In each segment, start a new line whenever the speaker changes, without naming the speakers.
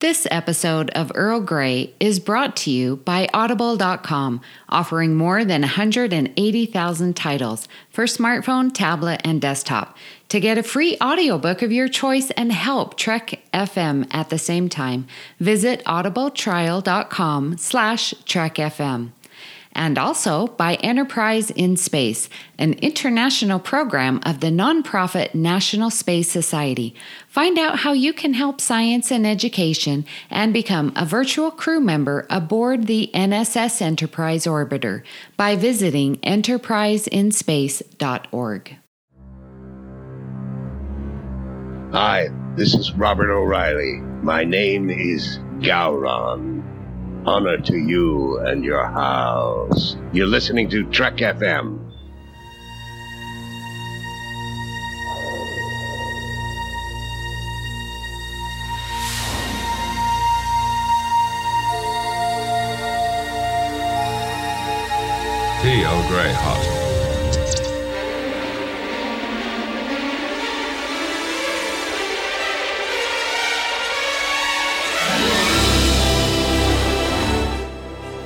This episode of Earl Grey is brought to you by Audible.com, offering more than 180,000 titles for smartphone, tablet, and desktop. To get a free audiobook of your choice and help Trek FM at the same time, visit audibletrial.com slash trekfm and also by Enterprise in Space, an international program of the nonprofit National Space Society. Find out how you can help science and education and become a virtual crew member aboard the NSS Enterprise Orbiter by visiting enterpriseinspace.org.
Hi, this is Robert O'Reilly. My name is Gowron. Honor to you and your house. You're listening to Trek FM.
Tea Earl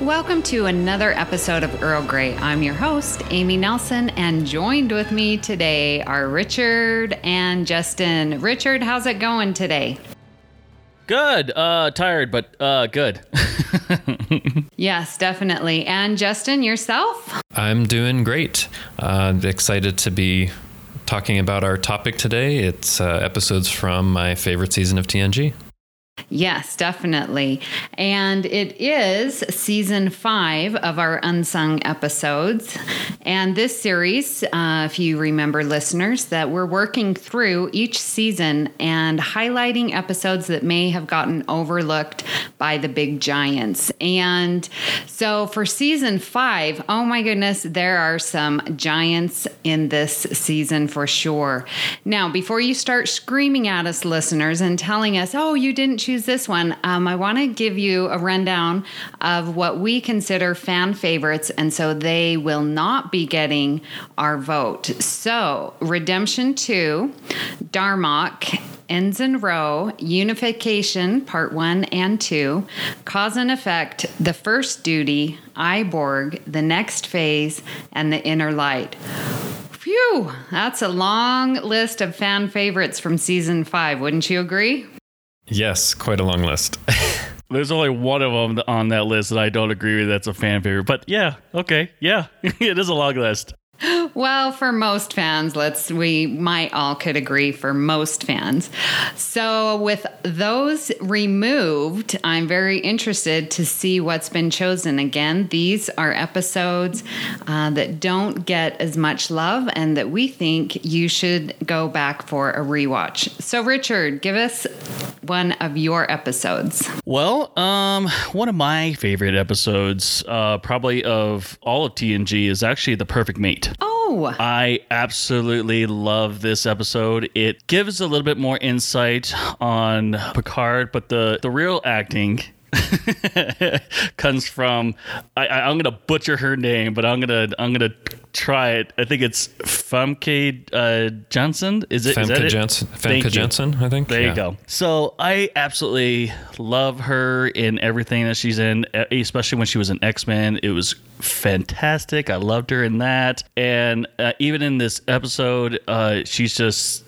Welcome to another episode of Earl Grey. I'm your host, Amy Nelson, and joined with me today are Richard and Justin. Richard, how's it going today?
Good. Uh, tired, but uh, good.
Yes, definitely. And Justin, yourself?
I'm doing great. Uh, excited to be talking about our topic today. It's uh, episodes from my favorite season of TNG.
Yes, definitely. And it is season five of our unsung episodes. And this series, uh, if you remember, listeners, that we're working through each season and highlighting episodes that may have gotten overlooked by the big giants. And so for season five, oh my goodness, there are some giants in this season for sure. Now, before you start screaming at us, listeners, and telling us, oh, you didn't choose this one, um, I want to give you a rundown of what we consider fan favorites. And so they will not be getting our vote. So, Redemption 2, Darmok, Ensign Ro, Unification, Part 1 and 2, Cause and Effect, The First Duty, I, Borg, The Next Phase, and The Inner Light. Phew, that's a long list of fan favorites from season five, wouldn't you agree?
Yes, quite a long list.
There's only one of them on that list that I don't agree with. That's a fan favorite. But yeah, okay, yeah, it is a long list.
Well, for most fans, let's we might all could agree for most fans. So, with those removed, I'm very interested to see what's been chosen. Again, these are episodes uh, that don't get as much love, and that we think you should go back for a rewatch. So, Richard, give us one of your episodes.
Well, um, one of my favorite episodes, uh, probably of all of TNG, is actually The Perfect Mate.
Oh,
I absolutely love this episode. It gives a little bit more insight on Picard, but the the real acting comes from I, I, I'm gonna butcher her name, but I'm gonna I'm gonna try it. I think it's Famke uh, Johnson. Is it? is that
Famke
it? Thank
Famke
you.
Janssen, I think.
There
Yeah.
you go. So I absolutely love her in everything that she's in, especially when she was in X Men. It was fantastic. I loved her in that, and uh, even in this episode, uh, she's just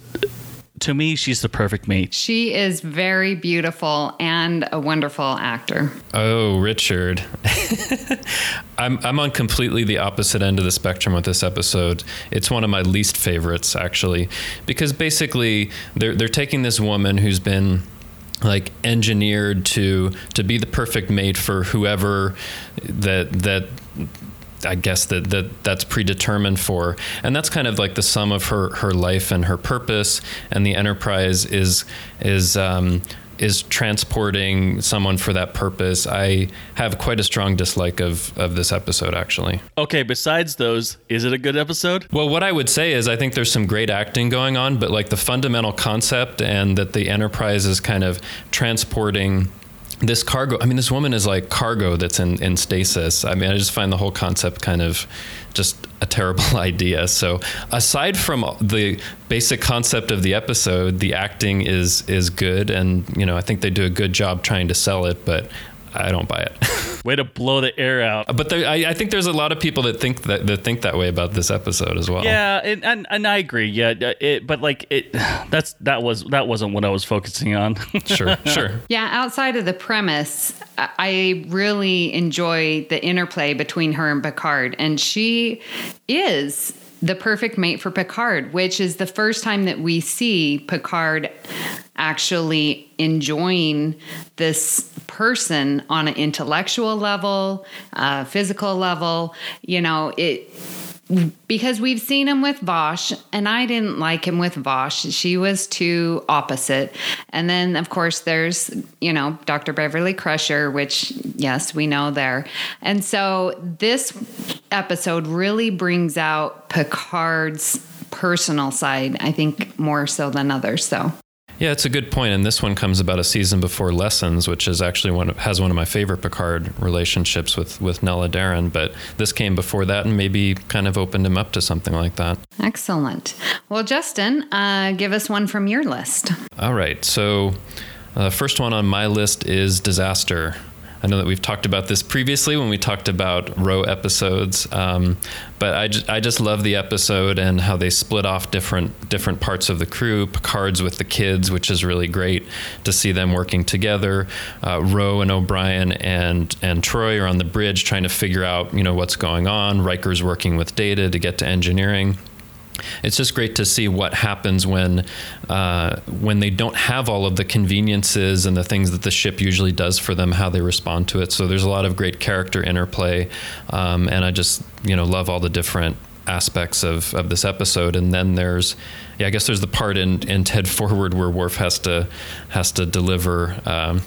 to me, she's the perfect mate.
she is very beautiful and a wonderful actor.
Oh, Richard. I'm I'm on completely the opposite end of the spectrum with this episode. It's one of my least favorites actually because basically they're they're taking this woman who's been like engineered to to be the perfect mate for whoever that that I guess that, that that's predetermined for, and that's kind of like the sum of her her life and her purpose. And the Enterprise is is um, is transporting someone for that purpose. I have quite a strong dislike of of this episode, actually.
Okay, besides those, is it a good episode?
Well, what I would say is I think there's some great acting going on, but like the fundamental concept and that the Enterprise is kind of transporting this cargo i mean this woman is like cargo that's in, in stasis. I mean i just find the whole concept kind of just a terrible idea. So aside from the basic concept of the episode the acting is is good. And you know i think they do a good job trying to sell it but I don't buy it.
way to blow the air out.
But there, I, I, think there's a lot of people that think that, that think that way about this episode as well.
Yeah, and, and, and I agree. Yeah, it, but like it, that's that was that wasn't what I was focusing on.
sure, sure.
Yeah, outside of the premise, I really enjoy the interplay between her and Picard, and she is the perfect mate for Picard, which is the first time that we see Picard actually enjoying this person on an intellectual level, uh, physical level. You know, it because we've seen him with Vash, and I didn't like him with Vash. She was too opposite. And then, of course, there's, you know, Dr. Beverly Crusher, which, yes, we know there. And so this episode really brings out Picard's personal side, I think, more so than others. So.
Yeah, it's a good point, and this one comes about a season before Lessons, which is actually one of, has one of my favorite Picard relationships with with Nella Daren. But this came before that, and maybe kind of opened him up to something like that.
Excellent. Well, Justin, uh, give us one from your list.
All right. So, uh, the first one on my list is Disaster. I know that we've talked about this previously when we talked about Ro episodes, um, but I, ju- I just love the episode and how they split off different different parts of the crew. Picard's with the kids, which is really great to see them working together. Uh, Ro and O'Brien and and Troi are on the bridge trying to figure out you know what's going on. Riker's working with Data to get to engineering it's just great to see what happens when uh, when they don't have all of the conveniences and the things that the ship usually does for them, how they respond to it. So there's a lot of great character interplay, um, and I just you know love all the different aspects of, of this episode. And then there's, yeah, I guess there's the part in, in Ten Forward where Worf has to has to deliver um,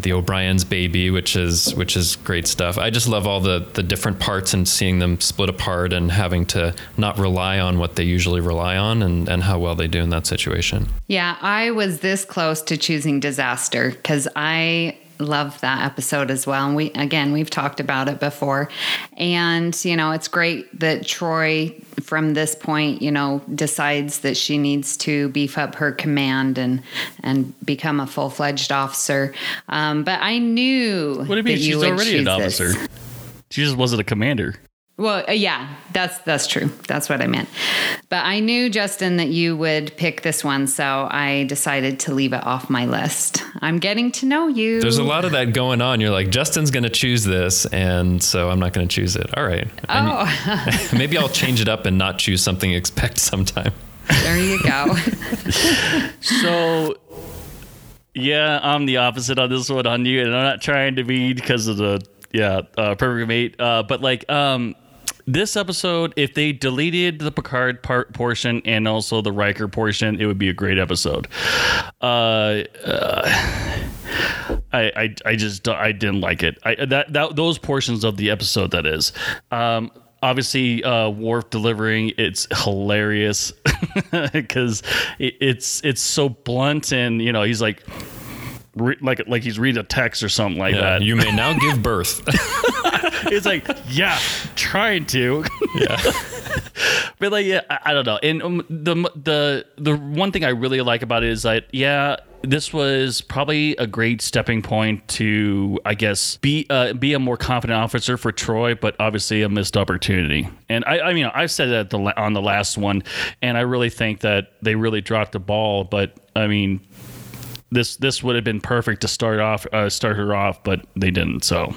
the O'Brien's baby, which is which is great stuff. I just love all the the different parts and seeing them split apart and having to not rely on what they usually rely on and, and how well they do in that situation.
Yeah, I was this close to choosing disaster because I love that episode as well. And we again we've talked about it before. And you know, it's great that Troi, from this point, you know, decides that she needs to beef up her command and and become a full fledged officer. Um, but I knew
what do you mean she's already an officer? This. She just wasn't a commander.
Well, uh, yeah, that's that's true. That's what I meant. But I knew Justin that you would pick this one, so I decided to leave it off my list. I'm getting to know you.
There's a lot of that going on. You're like Justin's going to choose this, and so I'm not going to choose it. All right.
Oh.
maybe I'll change it up and not choose something expect sometime.
There you go.
so yeah, I'm the opposite on this one on you, and I'm not trying to be because of the yeah, uh, perfect mate. Uh, but like, um, this episode, if they deleted the Picard part portion and also the Riker portion, it would be a great episode. Uh, uh, I, I, I just I didn't like it. I that that those portions of the episode that is. Um, obviously uh Worf delivering it's hilarious because it, it's it's so blunt and you know he's like re- like like he's reading a text or something like yeah, that.
You may now give birth.
it's like, yeah, trying to. Yeah. but like, yeah, I, I don't know. And um, the the the one thing I really like about it is that, yeah, this was probably a great stepping point to, I guess, be uh, be a more confident officer for Troi, but obviously a missed opportunity. And I, I mean, I've said that the, on the last one, and I really think that they really dropped the ball. But I mean, this this would have been perfect to start off uh, start her off, but they didn't. So,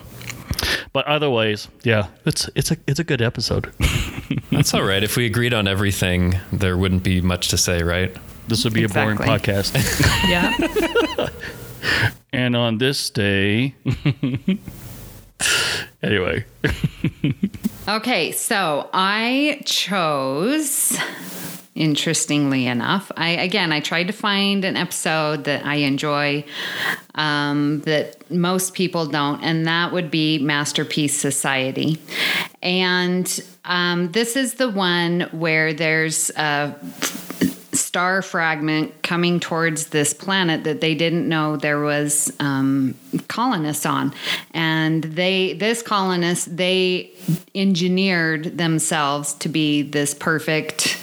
but otherwise, yeah, it's it's a it's a good episode.
That's all right. If we agreed on everything, there wouldn't be much to say, right?
This would be exactly. a boring podcast.
yeah.
and on this day, anyway.
okay, so I chose interestingly enough. I again, I tried to find an episode that I enjoy um, that most people don't, and that would be Masterpiece Society. And um, this is the one where there's a star fragment coming towards this planet that they didn't know there was um, colonists on, and they this colonist they engineered themselves to be this perfect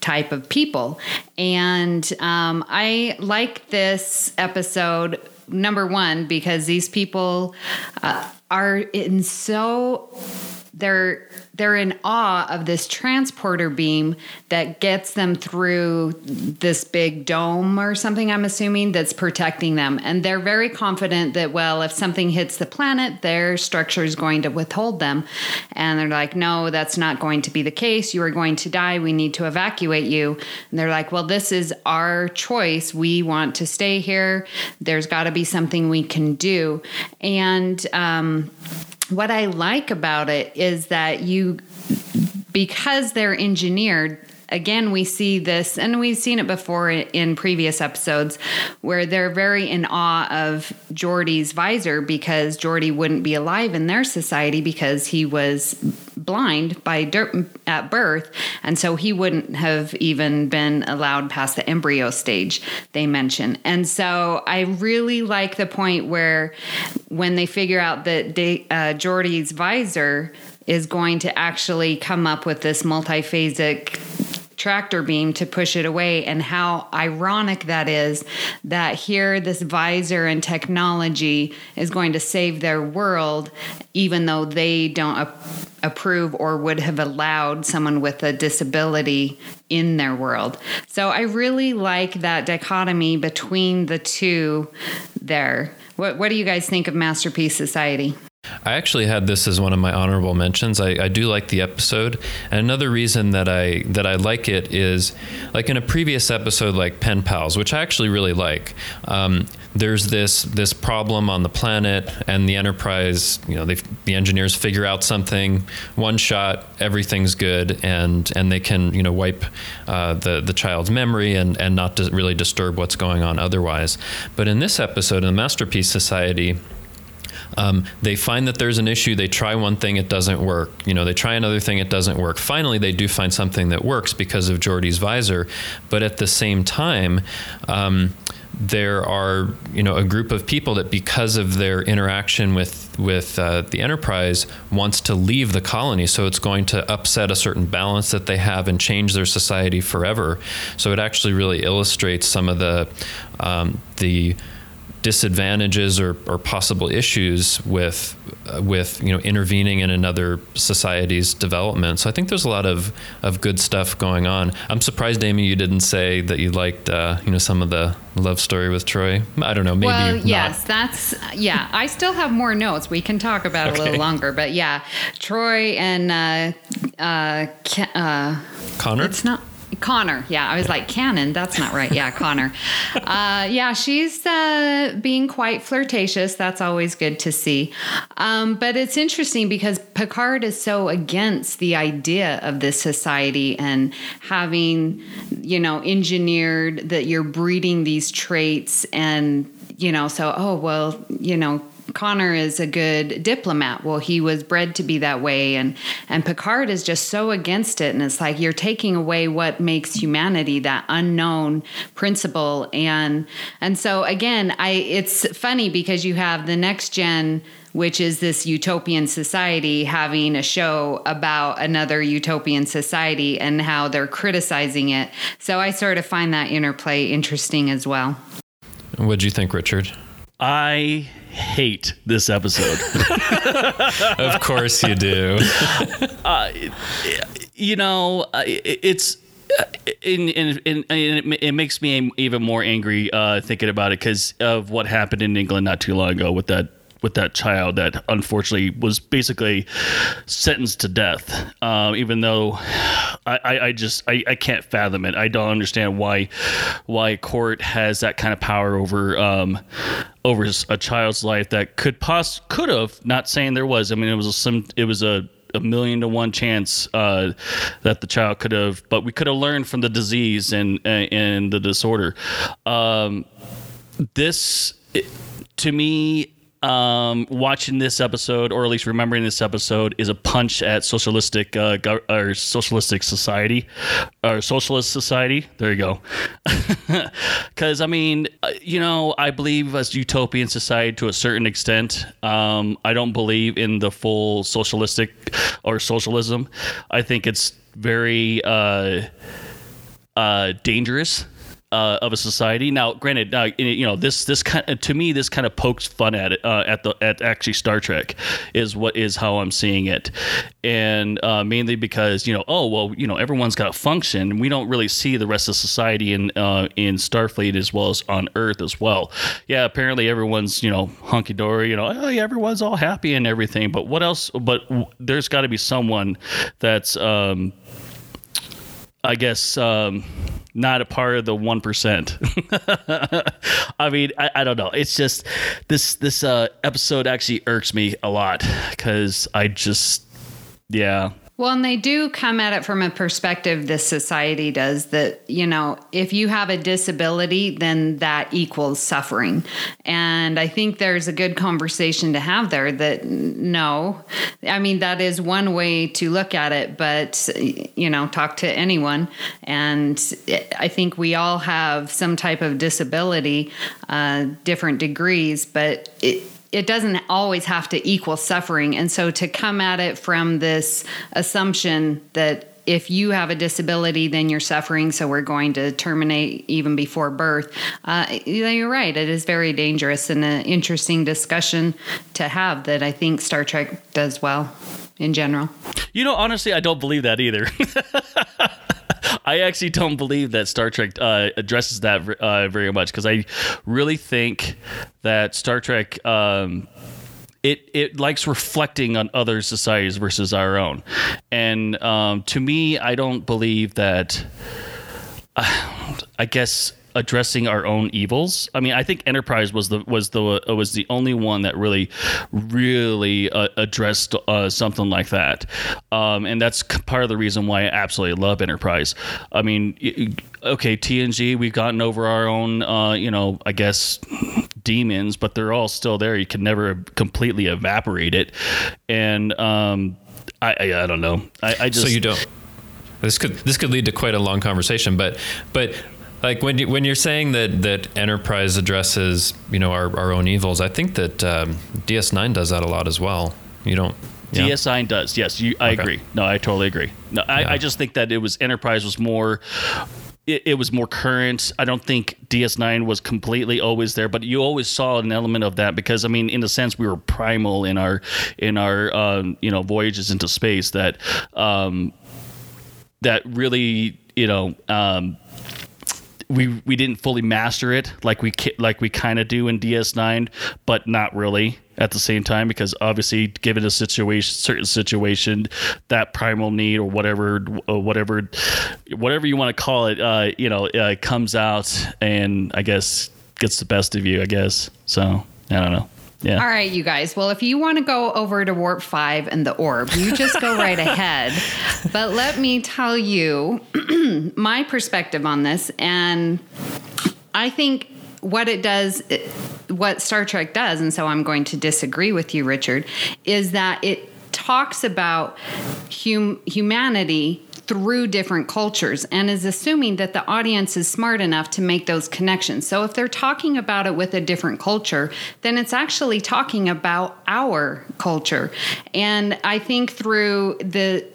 type of people. And um, I like this episode, number one, because these people uh, are in so they're they're in awe of this transporter beam that gets them through this big dome or something i'm assuming that's protecting them. And they're very confident that well if something hits the planet their structure is going to withhold them. And they're like no that's not going to be the case. You are going to die. We need to evacuate you. And they're like well this is our choice. We want to stay here. There's got to be something we can do. And um, what I like about it is that you, because they're engineered, again, we see this, and we've seen it before in previous episodes, where they're very in awe of Geordi's visor because Geordi wouldn't be alive in their society because he was blind by dirt at birth, and so he wouldn't have even been allowed past the embryo stage. They mention, and so I really like the point where when they figure out that they, uh, visor is going to actually come up with this multiphasic tractor beam to push it away and how ironic that is that here this visor and technology is going to save their world even though they don't ap- approve or would have allowed someone with a disability in their world. So I really like that dichotomy between the two there. What what do you guys think of Masterpiece Society?
I actually had this as one of my honorable mentions. I, I, do like the episode, and another reason that I that I like it is, like in a previous episode, like Pen Pals, which I actually really like. Um, there's this this problem on the planet, and the Enterprise, you know, the engineers figure out something, one shot, everything's good, and and they can you know wipe uh, the the child's memory and and not really disturb what's going on otherwise. But in this episode, in the Masterpiece Society um, they find that there's an issue. They try one thing, it doesn't work. You know, they try another thing, it doesn't work. Finally, they do find something that works because of Geordi's visor. But at the same time, um, there are you know a group of people that because of their interaction with with uh, the enterprise wants to leave the colony so it's going to upset a certain balance that they have and change their society forever so it actually really illustrates some of the um, the disadvantages or, or possible issues with uh, with you know intervening in another society's development. So I think there's a lot of, of good stuff going on. I'm surprised, Amy, you didn't say that you liked uh, you know some of the love story with Troi. I don't know, maybe.
Well, yes, that's yeah. I still have more notes. We can talk about okay. a little longer, but yeah, Troi and uh, uh, uh,
Conor.
It's not. Conor. Yeah, I was like Cannon. That's not right. Yeah, Conor. Uh, yeah, she's uh, being quite flirtatious. That's always good to see. Um, but it's interesting because Picard is so against the idea of this society and having, you know, engineered that you're breeding these traits and you know, so, oh, well, you know, Conor is a good diplomat. Well, he was bred to be that way, and and Picard is just so against it. And it's like you're taking away what makes humanity that unknown principle. And and so again, I it's funny because you have the next gen which is this utopian society having a show about another utopian society and how they're criticizing it. So I sort of find that interplay interesting as well.
What do you think, Richard?
I hate this episode.
of course you do.
uh, you know, it's. And, and, and, it makes me even more angry uh, thinking about it because of what happened in England not too long ago with that with that child that unfortunately was basically sentenced to death. Um, even though I, I, I just I, I, can't fathom it. I don't understand why why a court has that kind of power over um, over a child's life that could poss could have not saying there was. I mean, it was a, some it was a a million to one chance uh, that the child could have, but we could have learned from the disease and and the disorder. Um, this, to me, um, watching this episode, or at least remembering this episode, is a punch at socialistic uh, or socialistic society, or socialist society. There you go. Because I mean, uh, you know, I believe as utopian society to a certain extent. Um, I don't believe in the full socialistic or socialism. I think it's very uh, uh, dangerous uh, of a society. Now, granted, uh, you know this this kind of, to me this kind of pokes fun at it uh, at the at actually Star Trek is what is how I'm seeing it, and uh, mainly because you know oh well you know everyone's got a function. We don't really see the rest of society in uh, in Starfleet as well as on Earth as well. Yeah, apparently everyone's you know hunky dory. You know oh, yeah, everyone's all happy and everything. But what else? But w- there's got to be someone that's um, I guess. Um, not a part of the one percent. I mean, I, I, don't know. It's just this this uh, episode actually irks me a lot because I just yeah
well, and they do come at it from a perspective this society does that, you know, if you have a disability, then that equals suffering. And I think there's a good conversation to have there that no, I mean, that is one way to look at it, but, you know, talk to anyone. And I think we all have some type of disability, uh, different degrees, but it, it doesn't always have to equal suffering. And so to come at it from this assumption that if you have a disability, then you're suffering, so we're going to terminate even before birth. Uh, you're right. It is very dangerous and an interesting discussion to have that I think Star Trek does well in general.
You know, honestly, I don't believe that either. I actually don't believe that Star Trek uh, addresses that uh, very much because I really think that Star Trek. Um, it, it likes reflecting on other societies versus our own. And um, to me, I don't believe that. Uh, I guess addressing our own evils. I mean, I think Enterprise was the was the uh, was the only one that really, really uh, addressed uh, something like that, um, and that's part of the reason why I absolutely love Enterprise. I mean, okay, TNG, we've gotten over our own, uh, you know, I guess demons, but they're all still there. You can never completely evaporate it, and um, I, I, I don't know. I, I just
so you don't this could this could lead to quite a long conversation but but like when you, when you're saying that that enterprise addresses you know our, our own evils i think that um, ds9 does that a lot as well you don't
yeah? ds9 does yes you, i okay. agree no i totally agree no I, yeah. I just think that it was enterprise was more it, it, was more current. I don't think DS9 was completely always there, but you always saw an element of that because I mean, in a sense, we were primal in our in our um, you know voyages into space that um, that really you know um, we we didn't fully master it like we like we kind of do in DS9, but not really at the same time because obviously given a situation certain situation that primal need or whatever whatever whatever you want to call it uh, you know uh, comes out and I guess gets the best of you I guess. So I don't know yeah.
All right, you guys. Well, if you want to go over to Warp 5 and the orb, you just go right ahead. But let me tell you my perspective on this. And I think what it does, what Star Trek does, and so I'm going to disagree with you, Richard, is that it talks about hum- humanity through different cultures and is assuming that the audience is smart enough to make those connections. So if they're talking about it with a different culture, then it's actually talking about our culture. And I think through the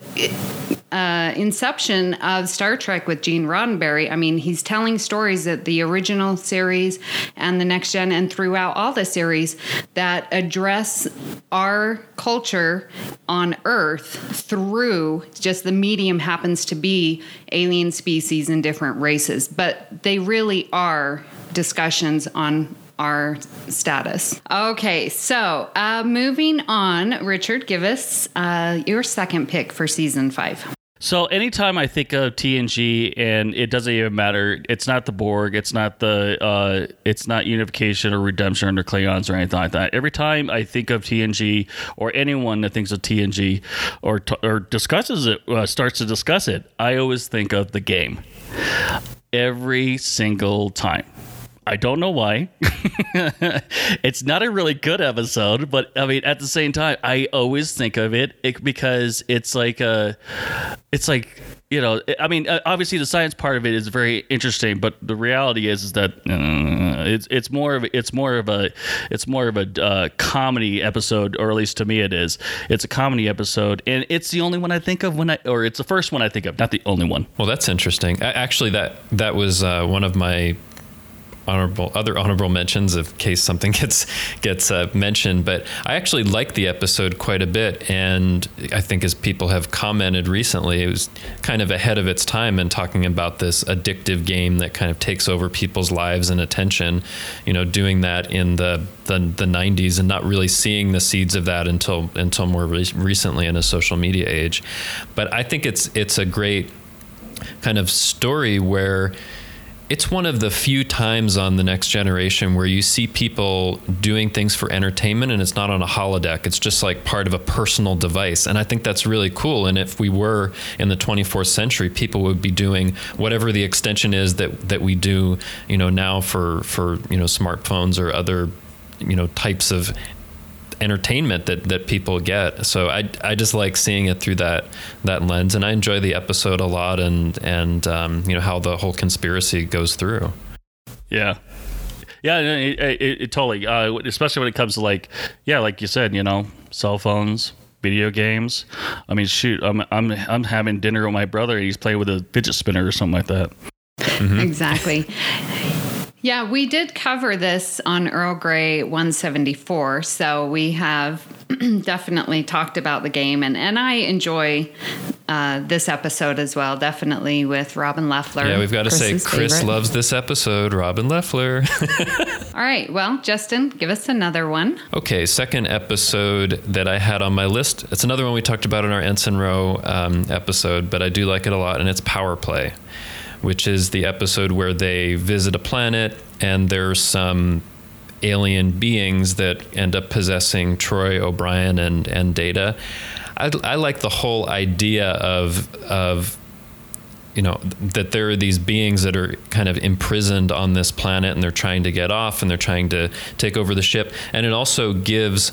uh, inception of Star Trek with Gene Roddenberry, I mean, he's telling stories that the original series and the next gen and throughout all the series that address our culture on Earth through just the medium happens to be alien species and different races, but they really are discussions on our status. Okay, so uh, moving on, Richard, give us uh, your second pick for season five.
So anytime I think of TNG, and it doesn't even matter, it's not the Borg, it's not the, uh, it's not unification or redemption under Klingons or anything like that. Every time I think of TNG, or anyone that thinks of TNG, or or discusses it, uh, starts to discuss it, I always think of the game. Every single time. I don't know why. it's not a really good episode, but I mean, at the same time, I always think of it, because it's like a, it's like you know, I mean, uh, obviously the science part of it is very interesting, but the reality is, is that uh, it's it's more of it's more of a it's more of a uh, comedy episode, or at least to me it is. It's a comedy episode, and it's the only one I think of when I, or it's the first one I think of, not the only one.
Well, that's interesting. Actually, that that was uh, one of my honorable other honorable mentions in case something gets gets uh, mentioned. But I actually like the episode quite a bit, and I think as people have commented recently, it was kind of ahead of its time in talking about this addictive game that kind of takes over people's lives and attention. You know, doing that in the the, the 90s and not really seeing the seeds of that until until more re- recently in a social media age. But I think it's it's a great kind of story where it's one of the few times on the next generation where you see people doing things for entertainment and it's not on a holodeck. It's just like part of a personal device. And i think that's really cool. And if we were in the 24th century people would be doing whatever the extension is that that we do you know now for for you know smartphones or other you know types of entertainment that, that people get. So I, I just like seeing it through that that lens, and I enjoy the episode a lot, and and um, you know how the whole conspiracy goes through.
Yeah. Yeah, it, it, it totally. Uh, especially when it comes to like, yeah, like you said, you know, cell phones, video games. I mean, shoot, I'm I'm I'm having dinner with my brother. and He's playing with a fidget spinner or something like that.
Mm-hmm. Exactly. Yeah, we did cover this on Earl Grey 174. So we have definitely talked about the game, and, and I enjoy uh, this episode as well. Definitely with Robin Lefler.
Yeah, we've got to say, Chris favorite. loves this episode. Robin Lefler.
All right. Well, Justin, give us another one.
Okay. Second episode that I had on my list. It's another one we talked about in our Ensign Ro um, episode, but I do like it a lot, and it's Power Play which is the episode where they visit a planet and there's some alien beings that end up possessing Troi O'Brien and and Data. I, I like the whole idea of of you know that there are these beings that are kind of imprisoned on this planet and they're trying to get off and they're trying to take over the ship and it also gives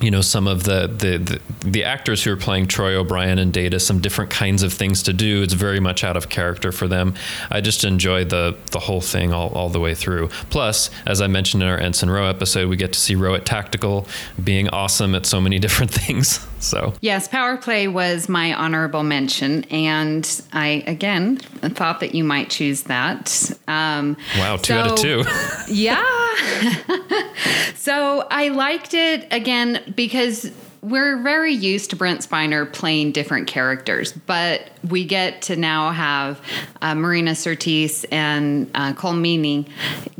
you know some of the, the, the the actors who are playing Troi O'Brien and Data some different kinds of things to do. It's very much out of character for them. I just enjoy the the whole thing all, all the way through. Plus, as I mentioned in our Ensign Ro episode, we get to see Ro at Tactical being awesome at so many different things. So
yes, Power Play was my honorable mention, and I again thought that you might choose that.
Um, wow, two so, out of two.
yeah. so I liked it again because we're very used to Brent Spiner playing different characters, but we get to now have uh, Marina Sirtis and uh, Colm Meaney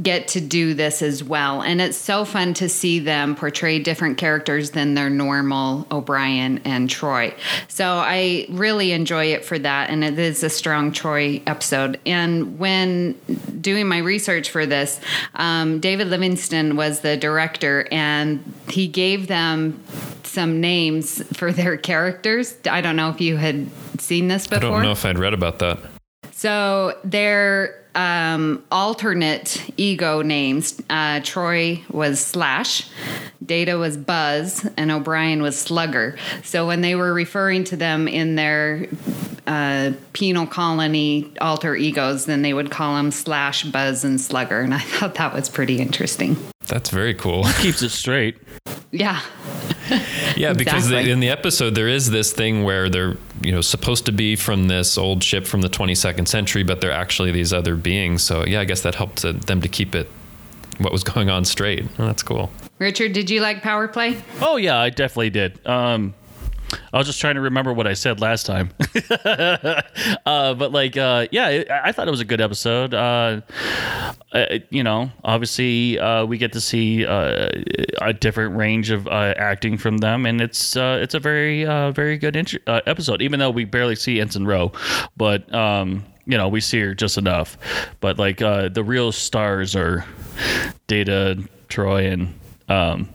get to do this as well. And it's so fun to see them portray different characters than their normal O'Brien and Troi. So I really enjoy it for that. And it is a strong Troi episode. And when doing my research for this, um, David Livingston was the director, and he gave them some names for their characters. I don't know if you had seen this before.
I don't know if I'd read about that.
So their um, alternate ego names. Uh, Troi was Slash, Data was Buzz, and O'Brien was Slugger. So when they were referring to them in their uh, penal colony alter egos, then they would call them Slash, Buzz, and Slugger. And I thought that was pretty interesting.
That's very cool.
Keeps it straight.
Yeah.
yeah, because exactly. in the episode there is this thing where they're you know supposed to be from this old ship from the 22nd century, but they're actually these other beings. So yeah, I guess that helped to, them to keep it what was going on straight. Oh, that's cool.
Richard, did you like Power Play?
Oh yeah, I definitely did. Um, I was just trying to remember what I said last time. uh, but like, uh, yeah, I thought it was a good episode. Uh, you know, obviously uh, we get to see uh, a different range of uh, acting from them, and it's it's a very very good int- episode. Even though we barely see Ensign Ro, but um, you know we see her just enough. But like the real stars are Data, Troi, and um,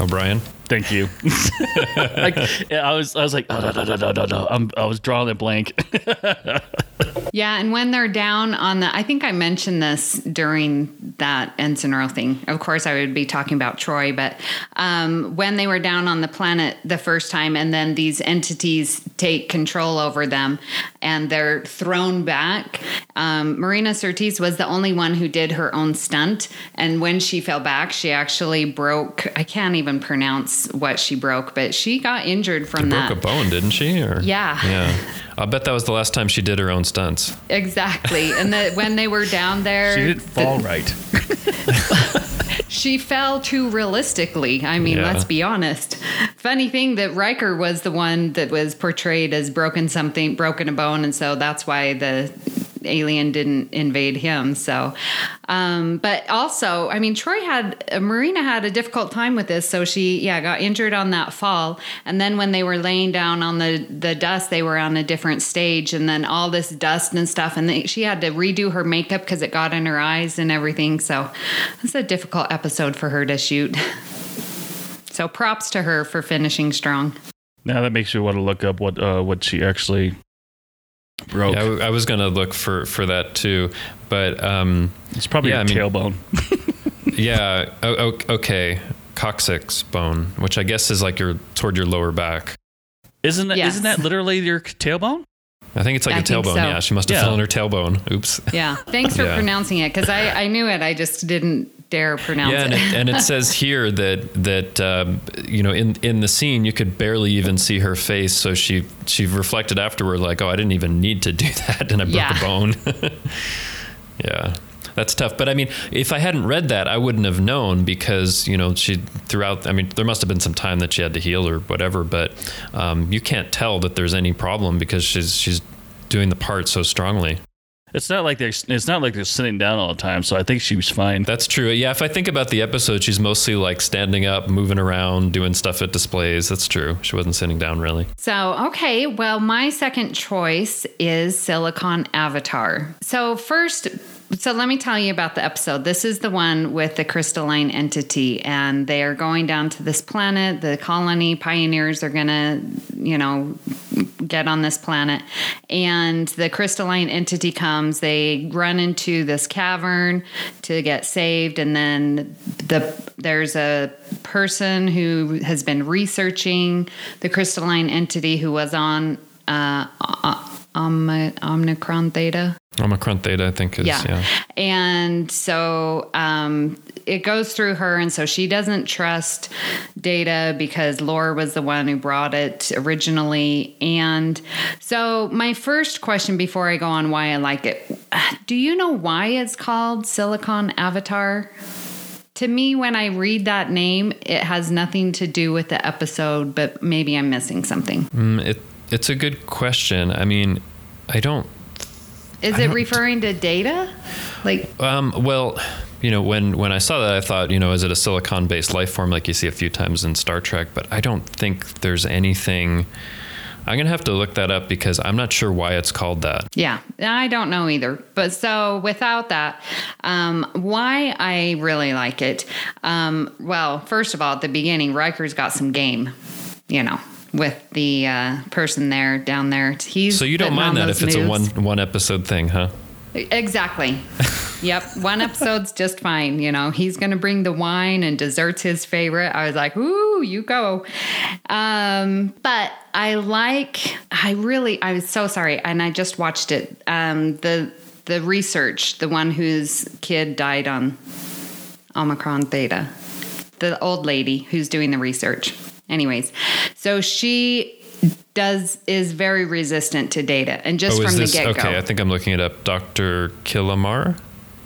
O'Brien.
Thank you. like, I was, I was like, oh, no, no, no, no, no, no. I'm, I was drawing a blank.
Yeah, and when they're down on the, I think I mentioned this during that Ensign Earl thing. Of course, I would be talking about Troi, but um, when they were down on the planet the first time, and then these entities take control over them, and they're thrown back. Um, Marina Sirtis was the only one who did her own stunt, and when she fell back, she actually broke. I can't even pronounce what she broke, but she got injured from that.
Broke a bone, didn't she? Or
Yeah.
yeah. I bet that was the last time she did her own stunts.
Exactly. And the, when they were down there,
She didn't
the-
fall right.
she fell too realistically. I mean,
Yeah.
let's be honest. Funny thing that Riker was the one that was portrayed as broken something, broken a bone, and so that's why the alien didn't invade him. So, um, but also, I mean, Troi had uh, Marina had a difficult time with this, so she yeah got injured on that fall, and then when they were laying down on the the dust, they were on a different stage, and then all this dust and stuff, and they, she had to redo her makeup because it got in her eyes and everything. So, it's a difficult episode for her to shoot. So props to her for finishing strong.
Now that makes you want to look up what uh, what she actually broke.
Yeah, I, w- I was gonna look for for that too, but um,
it's probably
yeah,
a
I mean-
tailbone.
yeah, o- o- okay, coccyx bone, which I guess is like your toward your lower back.
Isn't that
Yes.
not that literally your tailbone?
I think it's like
I
a tailbone.
so.
Yeah, she must have
Yeah.
fell on her tailbone. Oops.
Yeah. Thanks for
Yeah.
pronouncing it because I, I knew it. I just didn't dare pronounce
Yeah, and
it.
it, and it says here that that um, you know in in the scene you could barely even see her face, so she she reflected afterward like, oh, I didn't even need to do that, and I broke
Yeah.
a bone. yeah. That's tough, but I mean, if I hadn't read that, I wouldn't have known because you know she throughout. I mean, there must have been some time that she had to heal or whatever, but um, you can't tell that there's any problem because she's she's doing the part so strongly.
It's not like they're it's not like they're sitting down all the time. So I think she was fine.
That's true. Yeah, if I think about the episode, she's mostly like standing up, moving around, doing stuff at displays. That's true. She wasn't sitting down really.
So, okay, well, my second choice is Silicon Avatar. So, first, so let me tell you about the episode. This is the one with the crystalline entity, and they are going down to this planet. The colony pioneers are going to, you know, get on this planet, and the crystalline entity comes. They run into this cavern to get saved, and then the there's a person who has been researching the crystalline entity who was on uh, Om- Omicron Theta.
Omicron Theta, I think, is
Yeah.
yeah.
And so um, it goes through her. And so she doesn't trust Data because Lore was the one who brought it originally. And so, my first question before I go on why I like it do you know why it's called Silicon Avatar? To me, when I read that name, it has nothing to do with the episode, but maybe I'm missing something.
Mm, it it's a good question. I mean, I don't.
Is
I
it
don't-
referring to Data? Like,
Um, well, you know, when when I saw that, I thought, you know, is it a silicon-based life form like you see a few times in Star Trek? But I don't think there's anything. I'm gonna have to look that up because I'm not sure why it's called that.
Yeah, I don't know either. But so without that, um, why I really like it. Um, well, first of all, at the beginning, Riker's got some game, you know, with the uh, person there down there. He's
So you don't mind that if it's a one one episode thing, huh?
Exactly. yep. One episode's just fine. You know, he's going to bring the wine and desserts his favorite. I was like, ooh, you go. Um, but I like, I really, I was so sorry. And I just watched it. Um, the, the research, the one whose kid died on Omicron Theta, the old lady who's doing the research. Anyways, so she does is very resistant to data and just
oh,
from the get go.
okay? I think I'm looking it up. Dr. Kila Marr,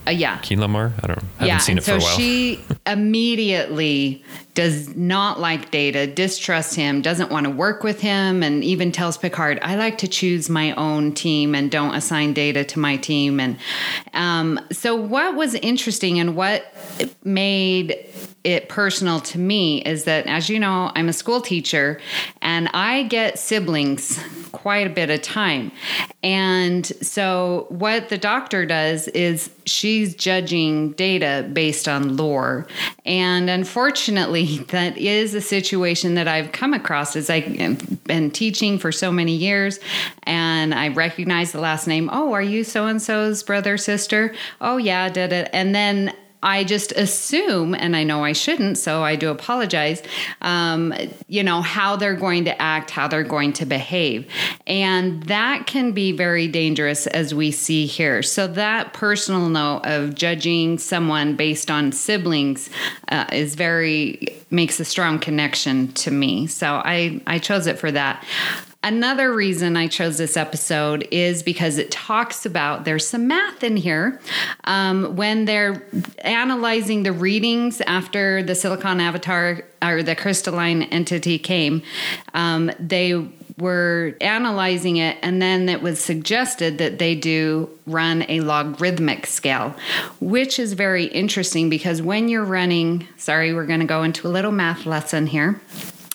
Uh, yeah.
Kila Marr. I don't. I haven't
yeah,
seen it for a while.
she immediately does not like Data, distrusts him, doesn't want to work with him, and even tells Picard, "I like to choose my own team and don't assign Data to my team." And um, so, what was interesting and what made it personal to me is that, as you know, I'm a school teacher, and I get siblings quite a bit of time. And so, what the doctor does is she's judging data based on Lore. And unfortunately, that is a situation that I've come across as I've been teaching for so many years. And I recognize the last name. Oh, are you so and so's brother, sister? Oh, yeah, did it. And then I just assume, and I know I shouldn't, so I do apologize, um, you know, how they're going to act, how they're going to behave. And that can be very dangerous as we see here. So, that personal note of judging someone based on siblings uh, is very, makes a strong connection to me. So, I, I chose it for that. Another reason I chose this episode is because it talks about there's some math in here. Um, when they're analyzing the readings after the silicon avatar or the crystalline entity came, um, they were analyzing it, and then it was suggested that they do run a logarithmic scale, which is very interesting because when you're running, sorry, we're going to go into a little math lesson here.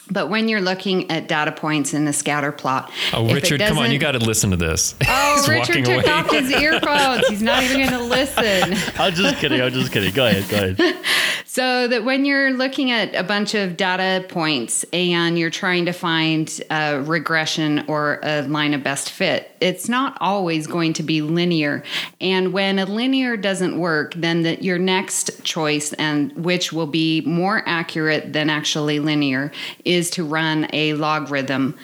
But when you're looking at data points in a scatter plot,
oh Richard, come on, you got to listen to this.
Oh, Richard took away. off his earphones. He's not even going to listen.
I'm just kidding. I'm just kidding. Go ahead. Go ahead.
So that when you're looking at a bunch of data points and you're trying to find a regression or a line of best fit, it's not always going to be linear. And when a linear doesn't work, then the, your next choice, and which will be more accurate than actually linear, is to run a logarithm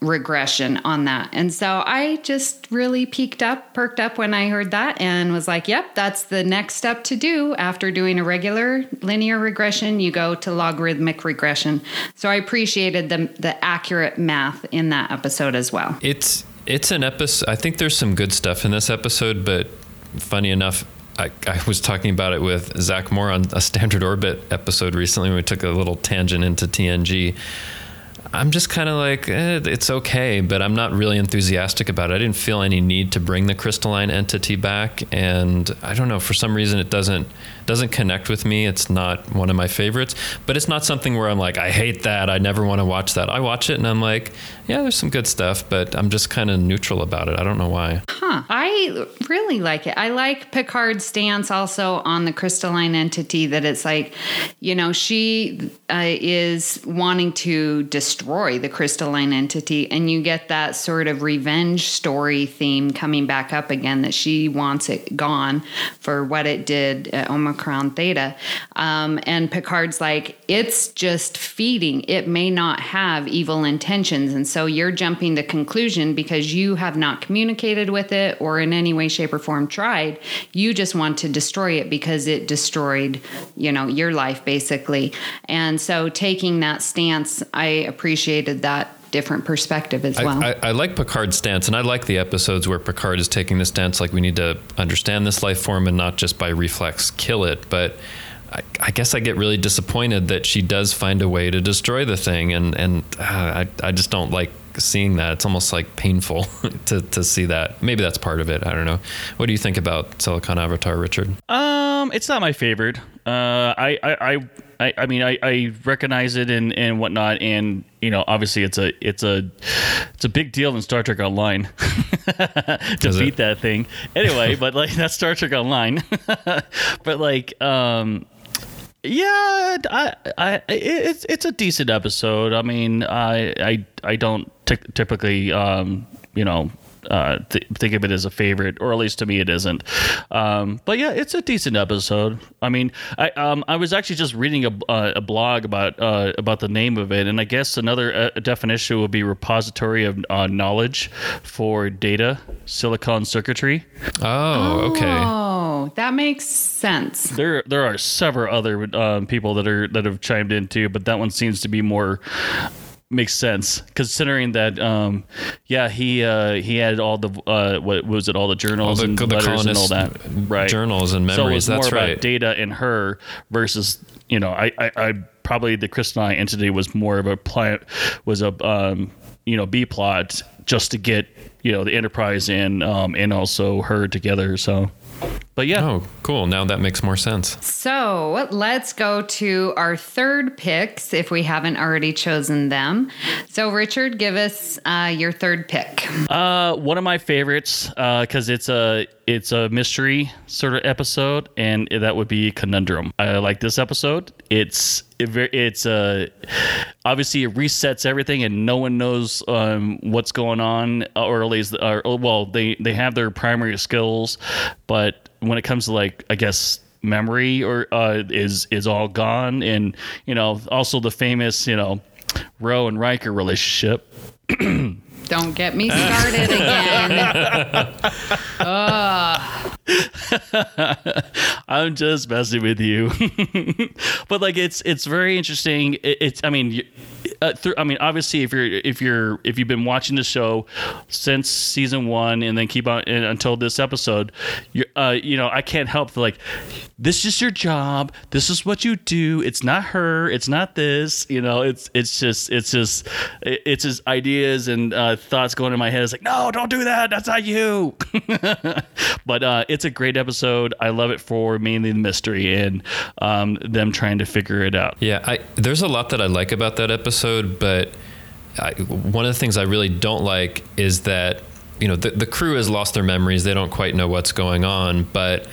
regression on that. And so I just really peaked up, perked up when I heard that, and was like, "Yep, that's the next step to do after doing a regular linear regression. You go to logarithmic regression." So I appreciated the the accurate math in that episode as well.
It's it's an episode. I think there's some good stuff in this episode, but funny enough, I, I, was talking about it with Zach Moore on a Standard Orbit episode recently. We took a little tangent into TNG. I'm just kind of like, eh, it's okay, but I'm not really enthusiastic about it. I didn't feel any need to bring the crystalline entity back, and I don't know for some reason it doesn't doesn't connect with me. It's not one of my favorites, but it's not something where I'm like, I hate that. I never want to watch that. I watch it and I'm like, yeah, there's some good stuff, but I'm just kind of neutral about it. I don't know why.
Huh. I really like it. I like Picard's stance also on the crystalline entity that it's like, you know, she uh, is wanting to destroy the crystalline entity, and you get that sort of revenge story theme coming back up again that she wants it gone for what it did at Omicron Theta. Um, and Picard's like, it's just feeding. It may not have evil intentions. And so you're jumping to conclusion because you have not communicated with it or in any way, shape, or form tried. You just want to destroy it because it destroyed, you know, your life basically. And so taking that stance, I appreciated that different perspective as well.
I, I, I, like Picard's stance, and I like the episodes where Picard is taking the stance like we need to understand this life form and not just by reflex kill it. But I, I guess I get really disappointed that she does find a way to destroy the thing, and and uh, I I just don't like seeing that. It's almost like painful to, to see that. Maybe that's part of it. I don't know. What do you think about Silicon Avatar, Richard?
Um, it's not my favorite. Uh, I, I, I I, mean, I, I recognize it and, and whatnot, and you know, obviously, it's a it's a it's a big deal in Star Trek Online to Is beat it? that thing. Anyway, but like that's Star Trek Online, but like, um, yeah, I, I, it's it's a decent episode. I mean, I I I don't t- typically, um, you know, uh, th- think of it as a favorite, or at least to me, it isn't. Um, but yeah, it's a decent episode. I mean, I um, I was actually just reading a, uh, a blog about uh, about the name of it, and I guess another uh, definition would be repository of uh, knowledge for data silicon circuitry.
Oh, okay.
Oh, that makes sense.
There there are several other um, people that are that have chimed in too, but that one seems to be more makes sense. Considering that um, yeah he uh, he had all the uh, what was it all the journals all the, and the letters and all that. Right.
journals and memories
so it was
that's
more
right.
about data in her versus you know I, I, I probably the crystalline entity was more of a plant was a um, you know b plot just to get you know the enterprise in um, and also her together. So but yeah,
Oh, cool. Now that makes more sense.
So let's go to our third picks if we haven't already chosen them. So, Richard, give us uh, your third pick.
Uh, one of my favorites because it's a it's a mystery sort of episode, and that would be Conundrum. I like this episode. It's it, it's uh, obviously it resets everything, and no one knows um, what's going on, or at least, or, well, they they have their primary skills, but when it comes to like, I guess memory or uh, is is all gone, and you know, also the famous you know, Ro and Riker relationship.
Don't get me started again.
I'm just messing with you. but like it's it's very interesting. It, it's I mean, uh, through, I mean obviously if you're if you're if you've been watching the show since season one and then keep on until this episode, you uh you know I can't help like this is your job. This is what you do. It's not her. It's not this. You know. It's it's just it's just it's his ideas and uh, thoughts going in my head. It's like no, don't do that. That's not you. but uh, it's a great episode. I love it for mainly the mystery and um, them trying to figure it out.
Yeah, I, there's a lot that I like about that episode, but I, one of the things I really don't like is that you know the, the crew has lost their memories; they don't quite know what's going on. But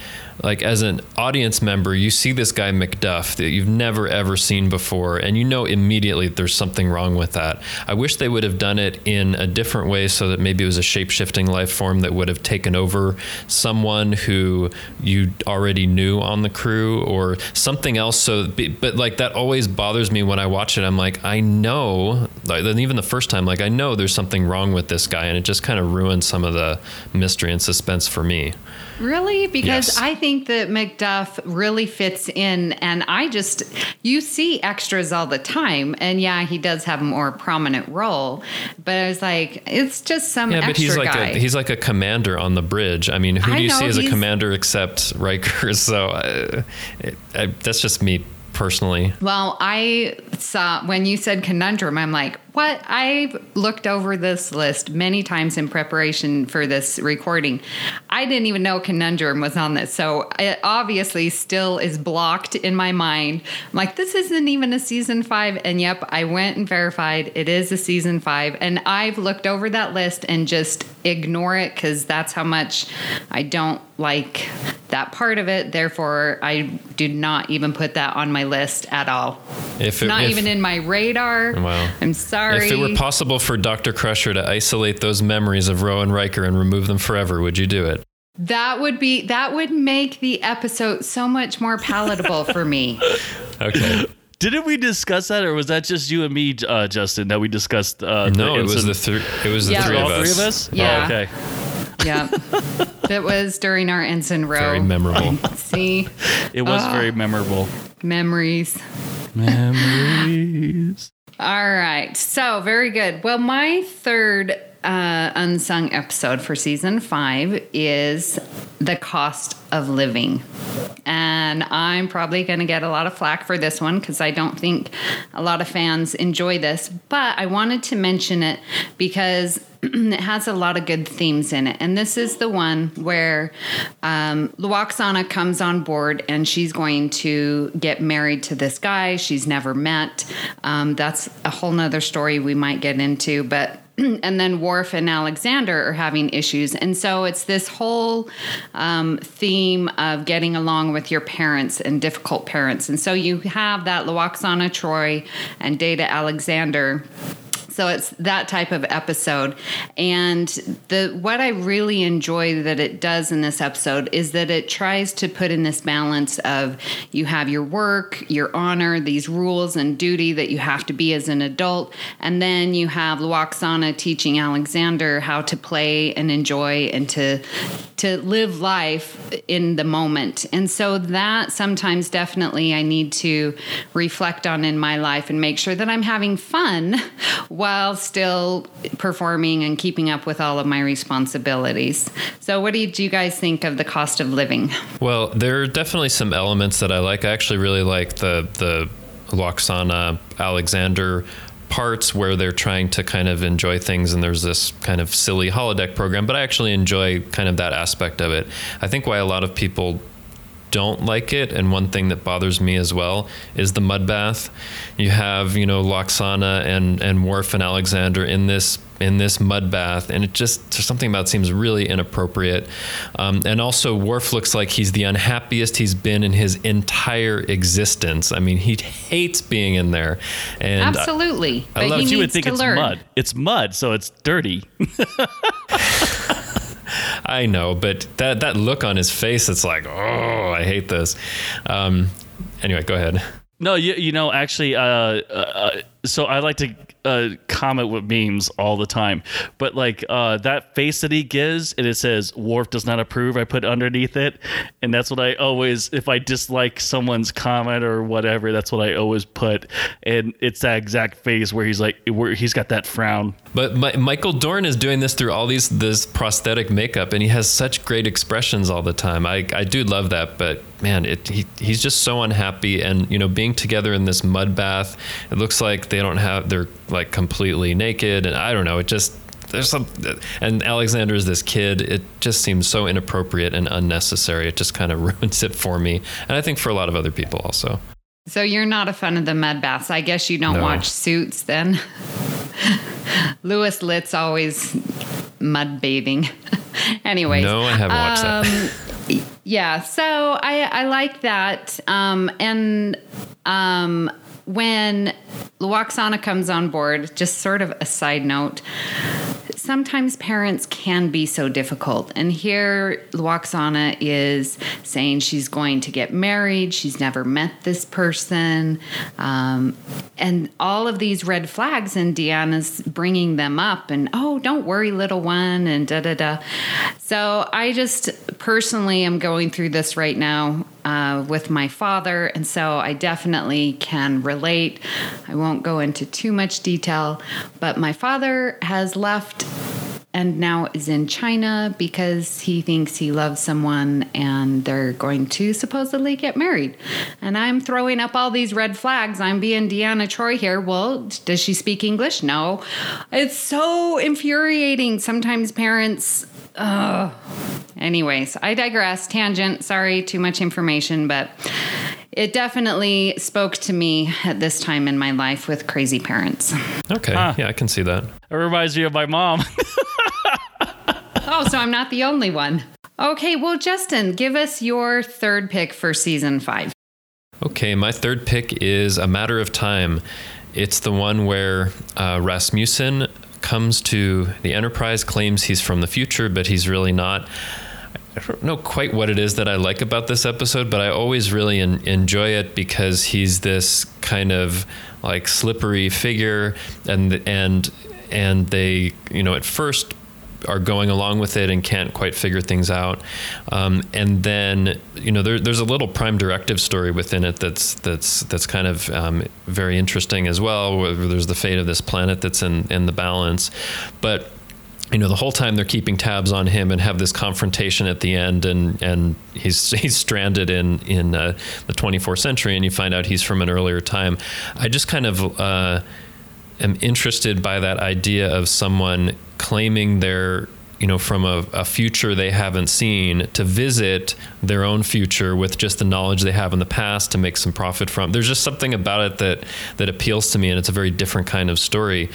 like as an audience member, you see this guy McDuff that you've never ever seen before, and you know immediately there's something wrong with that. I wish they would have done it in a different way, so that maybe it was a shape shifting life form that would have taken over someone who you already knew on the crew, or something else. So, but like that always bothers me when I watch it. I'm like, I know, even the first time, like I know there's something wrong with this guy, and it just kind of ruins some of the mystery and suspense for me.
Really? Because
Yes.
I think that McDuff really fits in, and I just, you see extras all the time. And yeah, he does have a more prominent role, but I was like, it's just some
Yeah, but he's like
guy.
a he's like a commander on the bridge. I mean, who
I
do you
know,
see as a commander except Riker? So uh, it, I, that's just me personally.
Well, I saw when you said conundrum, I'm like, what? I've looked over this list many times in preparation for this recording. I didn't even know conundrum was on this. So it obviously still is blocked in my mind. I'm like, this isn't even a season five. And yep, I went and verified it is a season five. And I've looked over that list and just ignore it because that's how much I don't like that part of it. Therefore, I do not even put that on my list at all.
If it,
Not
if,
even in my radar.
Wow.
I'm sorry.
If it were possible for Doctor Crusher to isolate those memories of Ro and Riker and remove them forever, would you do it?
that would be that would make the episode so much more palatable for me.
Okay.
Didn't we discuss that, or was that just you and me, uh, Justin, that we discussed? Uh,
no,
the
it was the three. It was the
Yeah.
three
all
of us.
three of us.
Yeah.
Oh, okay.
Yeah. it was during our ensign Ro.
Very memorable.
See,
It was
Ah.
very memorable.
memories.
Memories.
All right. So, very good. Well, my third uh, unsung episode for season five is The Cost of Living. And I'm probably going to get a lot of flack for this one because I don't think a lot of fans enjoy this. But I wanted to mention it because it has a lot of good themes in it. And this is the one where um, Lwaxana comes on board and she's going to get married to this guy she's never met. Um, that's a whole nother story we might get into, but. And then Worf and Alexander are having issues. And so it's this whole um, theme of getting along with your parents and difficult parents. And so you have that Lwaxana Troi and Data Alexander so it's that type of episode. And the what i really enjoy that it does in this episode is that it tries to put in this balance of you have your work your honor these rules and duty that you have to be as an adult. And then you have Lwaxana teaching alexander how to play and enjoy and to to live life in the moment. And so that sometimes definitely i need to reflect on in my life and make sure that i'm having fun while still performing and keeping up with all of my responsibilities. So, what did you guys think of the cost of living?
Well, there are definitely some elements that I like. I actually really like the the Lwaxana Alexander parts where they're trying to kind of enjoy things and there's this kind of silly holodeck program, but I actually enjoy kind of that aspect of it. I think why a lot of people don't like it, and one thing that bothers me as well is the mud bath. You have, you know, Lwaxana and and Worf and Alexander in this in this mud bath, and it just something about it seems really inappropriate. Um, and also, Worf looks like he's the unhappiest he's been in his entire existence. I mean, he hates being in there. And
absolutely,
I, I love. you would think it's learn. mud. It's mud, so it's dirty.
I know, but that that look on his face, it's like, oh, I hate this. Um, anyway, go ahead.
No, you, you know, actually, uh, uh, so I like to uh, comment with memes all the time, but like uh, that face that he gives and it says Worf does not approve. I put underneath it, and that's what I always if I dislike someone's comment or whatever, that's what I always put, and it's that exact face where he's like where he's got that frown.
But my, Michael Dorn is doing this through all these this prosthetic makeup, and he has such great expressions all the time. I I do love that, but man, it he, he's just so unhappy, and you know being together in this mud bath, it looks like they don't have they're like completely naked, and I don't know. It just there's some, and Alexander is this kid. It just seems so inappropriate and unnecessary. It just kind of ruins it for me, and I think for a lot of other people also.
So you're not a fan of the mud baths. I guess you don't no. watch Suits then. Louis Litt's always mud bathing. Anyways.
No, I haven't watched
um, that. yeah, so I I like that. Um, and um, when Lwaxana comes on board, just sort of a side note, sometimes parents can be so difficult. And here, Lwaxana is saying she's going to get married. She's never met this person. Um, and all of these red flags, and Deanna's bringing them up. And, oh, don't worry, little one, and da da da. So I just personally am going through this right now uh, with my father, and so I definitely can relate. I won't go into too much detail, but my father has left and now is in China because he thinks he loves someone and they're going to supposedly get married. And I'm throwing up all these red flags. I'm being Deanna Troi here. Well, does she speak English? No. It's so infuriating. Sometimes parents Ugh. Anyways, I digress. Tangent. Sorry, too much information, but it definitely spoke to me at this time in my life with crazy parents.
Okay. Huh. Yeah, I can see that.
It reminds me of my mom.
oh, so I'm not the only one. Okay, well, Justin, give us your third pick for season five.
Okay, my third pick is A Matter of Time. It's the one where uh, Rasmussen comes to the Enterprise, claims he's from the future, but he's really not. I don't know quite what it is that I like about this episode, but I always really enjoy it because he's this kind of like slippery figure, and and and they, you know, at first are going along with it and can't quite figure things out. Um, and then you know there, there's a little prime directive story within it that's that's that's kind of um, very interesting as well. Where there's the fate of this planet that's in in the balance, but you know the whole time they're keeping tabs on him and have this confrontation at the end and and he's he's stranded in in uh, the 24th century and you find out he's from an earlier time i just kind of uh, am interested by that idea of someone claiming their you know, from a, a, future they haven't seen to visit their own future with just the knowledge they have in the past to make some profit from. There's just something about it that that appeals to me, and it's a very different kind of story.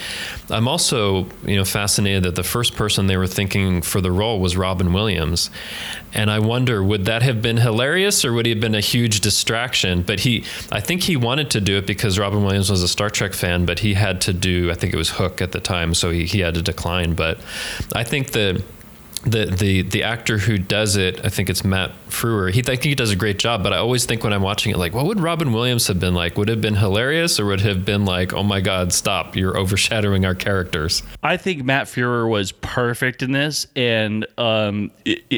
I'm also, you know, fascinated that the first person they were thinking for the role was Robin Williams, and I wonder would that have been hilarious or would he have been a huge distraction? But he, I think he wanted to do it because Robin Williams was a Star Trek fan, but he had to do, I think it was Hook at the time, so he, he had to decline. But I think that the the the actor who does it, I think it's Matt Frewer. He I think he does a great job, but I always think when I'm watching it, like, what would Robin Williams have been like? Would it have been hilarious, or would it have been like, oh my god, stop, you're overshadowing our characters?
I think Matt Frewer was perfect in this, and um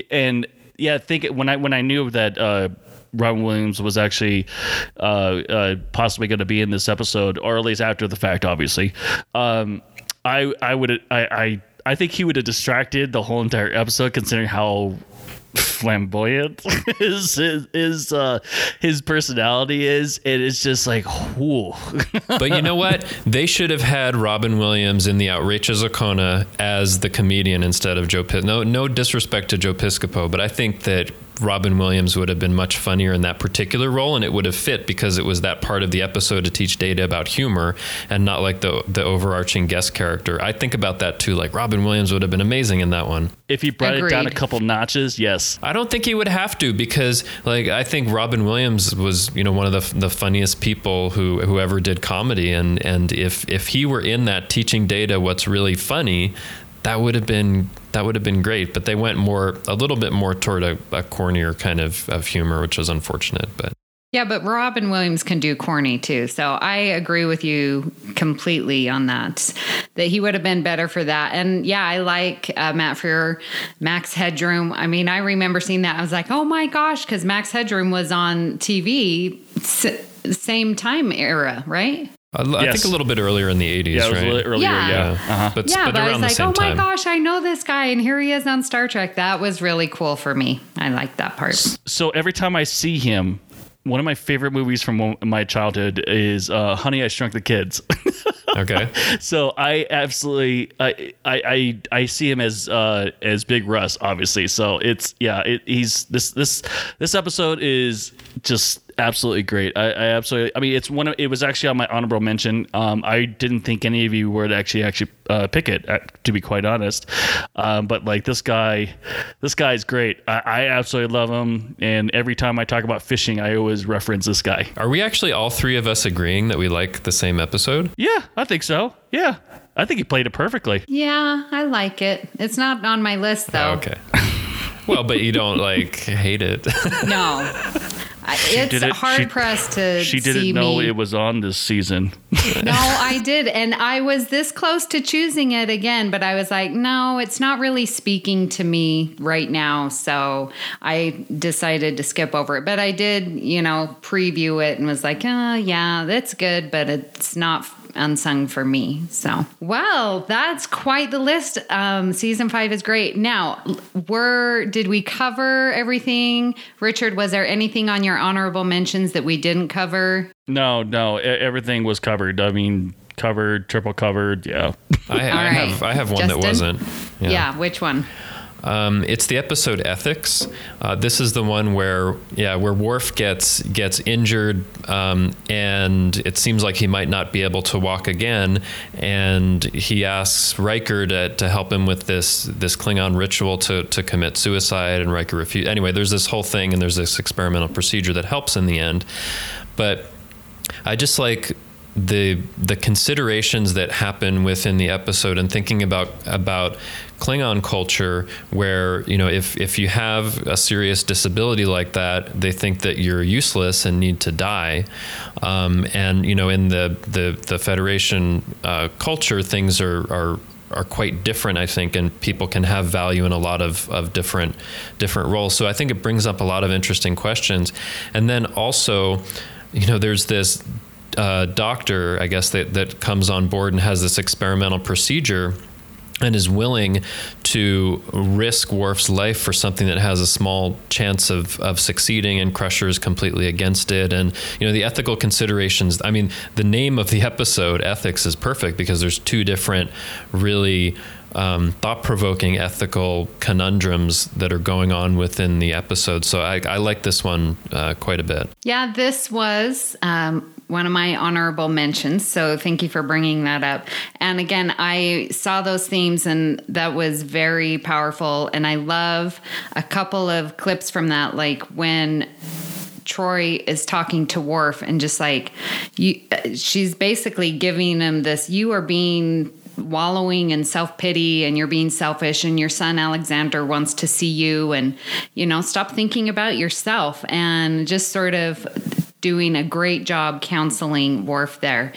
and yeah, I think when I when I knew that. uh Robin Williams was actually uh, uh, possibly going to be in this episode, or at least after the fact, obviously. Um, I I would I, I I think he would have distracted the whole entire episode, considering how flamboyant his his uh, his personality is. It is just like, whoo.
but you know what? They should have had Robin Williams in the Outrageous Okona as the comedian instead of Joe Piscopo. No, no disrespect to Joe Piscopo, but I think that Robin Williams would have been much funnier in that particular role, and it would have fit because it was that part of the episode to teach Data about humor and not like the the overarching guest character. I think about that too. Like Robin Williams would have been amazing in that one.
If he brought it down a couple notches, yes.
I don't think he would have to because like I think Robin Williams was you know one of the the funniest people who who ever did comedy and and if if he were in that teaching Data what's really funny that would have been that would have been great but they went more a little bit more toward a, a cornier kind of, of humor which was unfortunate but
Yeah, but Robin Williams can do corny too. So I agree with you completely on that. That he would have been better for that. And yeah, I like uh, Matt Frewer, Max Headroom. I mean, I remember seeing that. I was like, oh my gosh, because Max Headroom was on TV s- same time era, right?
I, I
Yes.
think a little bit earlier in the 80s
Yeah, it was
right
a little earlier.
Yeah.
Yeah.
yeah
Uh-huh.
but,
yeah,
but
but I was
the
like,
same
oh my
time
gosh, I know this guy, and here he is on Star Trek. That was really cool for me. I like that part.
So every time I see him, one of my favorite movies from my childhood is uh, Honey, I Shrunk the Kids.
okay
so I absolutely I I I, I see him as uh, as Big Russ, obviously. So it's yeah, it, he's this this this episode is just absolutely great. I, I absolutely. I mean, it's one. Of, it was actually on my honorable mention. Um, I didn't think any of you would actually actually uh, pick it, uh, to be quite honest. Um, but like this guy, this guy's great. I, I absolutely love him. And every time I talk about fishing, I always reference this guy.
are we actually all three of us agreeing that we like the same episode
Yeah, I think so. Yeah, I think he played it perfectly.
Yeah, I like it. It's not on my list though.
okay well but you don't like hate it
No. I- It's
it-
hard
she-
pressed to
She didn't know
me.
it was on this season.
no, I did. And I was this close to choosing it again, but I was like, no, it's not really speaking to me right now. So I decided to skip over it. But I did, you know, preview it and was like, oh, yeah, that's good, but it's not unsung for me. So, well, that's quite the list. Um, season five is great. Now, were did we cover everything? Richard, was there anything on your honorable mentions that we didn't cover?
No, no, everything was covered. I mean, covered, triple covered. Yeah.
I, I
right.
have I have one that wasn't.
Yeah, which one?
Um, it's the episode ethics. Uh, this is the one where yeah where Worf gets gets injured um, and it seems like he might not be able to walk again, and he asks Riker to, to help him with this this Klingon ritual to to commit suicide, and Riker refuses. Anyway, there's this whole thing, and there's this experimental procedure that helps in the end, but I just like the the considerations that happen within the episode and thinking about about Klingon culture where you know if if you have a serious disability like that they think that you're useless and need to die um, and you know in the the the Federation uh, culture things are are are quite different, I think, and people can have value in a lot of, of different different roles. So I think it brings up a lot of interesting questions. And then also, you know, there's this uh, doctor, I guess, that, that comes on board and has this experimental procedure and is willing to risk Worf's life for something that has a small chance of, of succeeding, and Crusher is completely against it. And you know the ethical considerations. I mean, the name of the episode, "Ethics," is perfect because there's two different, really um, thought-provoking ethical conundrums that are going on within the episode. So I, I like this one uh, quite a bit.
Yeah, this was um, one of my honorable mentions. So thank you for bringing that up. And again, I saw those themes and that was very powerful. And I love a couple of clips from that, like when. Troi is talking to Worf and just like you she's basically giving him this you are being wallowing in self-pity and you're being selfish and your son Alexander wants to see you and you know stop thinking about yourself and just sort of doing a great job counseling Worf there.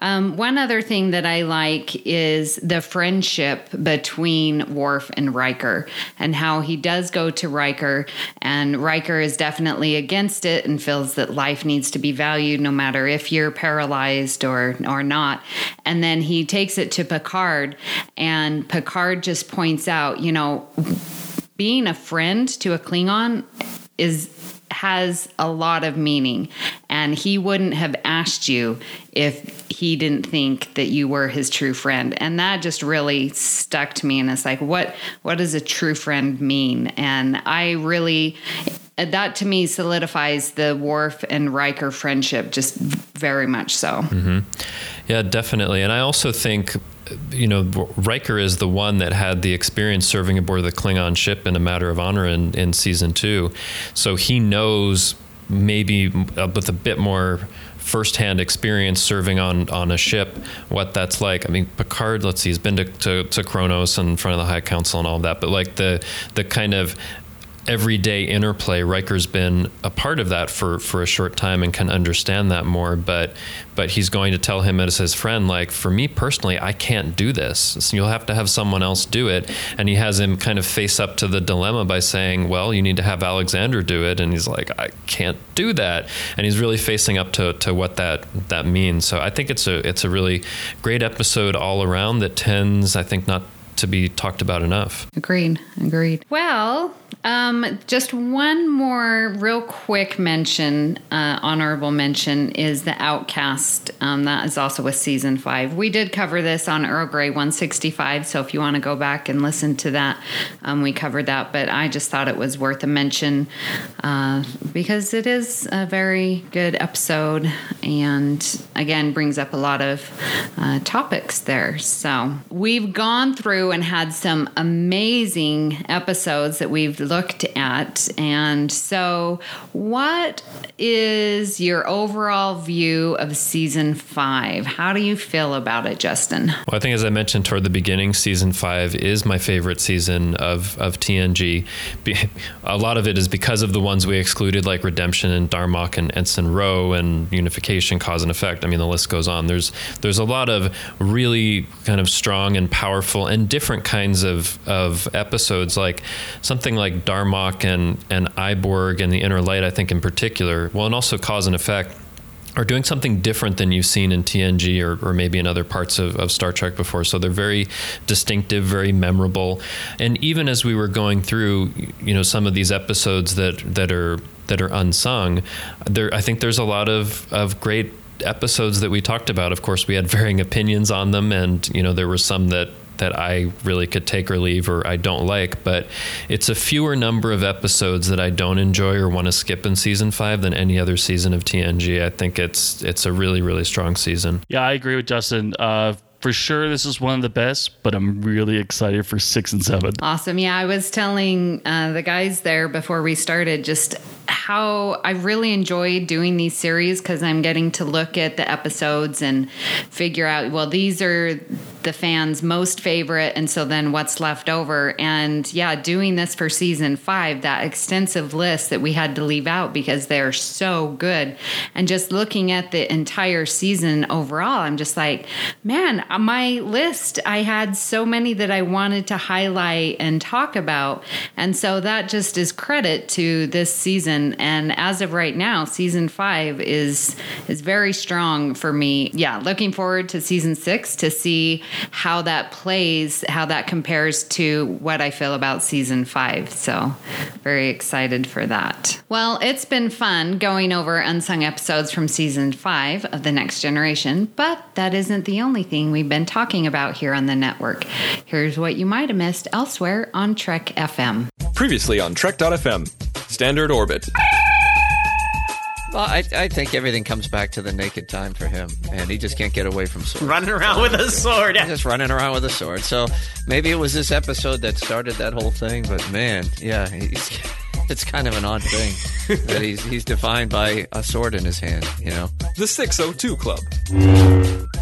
Um, one other thing that I like is the friendship between Worf and Riker and how he does go to Riker, and Riker is definitely against it and feels that life needs to be valued no matter if you're paralyzed or or not. And then he takes it to Picard, and Picard just points out, you know being a friend to a Klingon is has a lot of meaning and he wouldn't have asked you if he didn't think that you were his true friend and that just really stuck to me and it's like what what does a true friend mean and i really that to me solidifies the Worf and Riker friendship just very much so.
Mm-hmm. Yeah, definitely. And I also think you know, Riker is the one that had the experience serving aboard the Klingon ship in a matter of honor in, in season two. So he knows maybe uh, with a bit more firsthand experience serving on on a ship what that's like. I mean, Picard, let's see, he's been to, to, to Kronos in front of the High Council and all of that, but like the the kind of everyday interplay. Riker's been a part of that for, for a short time and can understand that more. But but he's going to tell him as his friend, like for me personally, I can't do this. So you'll have to have someone else do it. And he has him kind of face up to the dilemma by saying, well, you need to have Alexander do it. And he's like, I can't do that. And he's really facing up to, to what that that means. So I think it's a it's a really great episode all around that tends, I think, not to be talked about enough.
Agreed. Agreed. Well, um, just one more real quick mention, uh, honorable mention, is the Outcast. Um, that is also with season five. We did cover this on Earl Grey 165, so if you want to go back and listen to that, um, we covered that. But I just thought it was worth a mention uh, because it is a very good episode and again brings up a lot of uh, topics there. So we've gone through and had some amazing episodes that we've looked at. And so, what is your overall view of season five? How do you feel about it, Justin?
Well, I think, as I mentioned toward the beginning, season five is my favorite season of, of TNG. A lot of it is because of the ones we excluded, like Redemption and Darmok and Ensign Ro and Unification, Cause and Effect. I mean, the list goes on. There's there's a lot of really kind of strong and powerful and different kinds of, of episodes, like something like Darmok and, and I, Borg and the Inner Light, I think in particular, well, and also Cause and Effect, are doing something different than you've seen in TNG or, or maybe in other parts of, of, Star Trek before. So they're very distinctive, very memorable. And even as we were going through, you know, some of these episodes that that are that are unsung, there I think there's a lot of, of great episodes that we talked about. Of course, we had varying opinions on them, and you know, there were some that that I really could take or leave or I don't like, but it's a fewer number of episodes that I don't enjoy or want to skip in season five than any other season of TNG. I think it's it's a really really strong season.
Yeah, I agree with Justin. Uh, for sure this is one of the best, but I'm really excited for six and seven.
Awesome. Yeah, I was telling uh, the guys there before we started just how I really enjoy doing these series because I'm getting to look at the episodes and figure out, well, these are the fans' most favorite, and so then what's left over. And yeah, doing this for season five, that extensive list that we had to leave out because they're so good. And just looking at the entire season overall, I'm just like, man, uh, my list, I had so many that I wanted to highlight and talk about. And so that just is credit to this season. And as of right now, season five is is very strong for me. Yeah, looking forward to season six to see how that plays, how that compares to what I feel about season five. So, very excited for that. Well, it's been fun going over unsung episodes from season five of The Next Generation, but that isn't the only thing we've been talking about here on the network. Here's what you might have missed elsewhere on Trek FM.
Previously on Trek.fm, Standard Orbit.
Well, I, I think everything comes back to the naked time for him, and he just can't get away from sword.
Running around with a sword.
He's just running around with a sword. So maybe it was this episode that started that whole thing, but man, yeah, he's it's kind of an odd thing that he's he's defined by a sword in his hand. You know,
the 602 Club.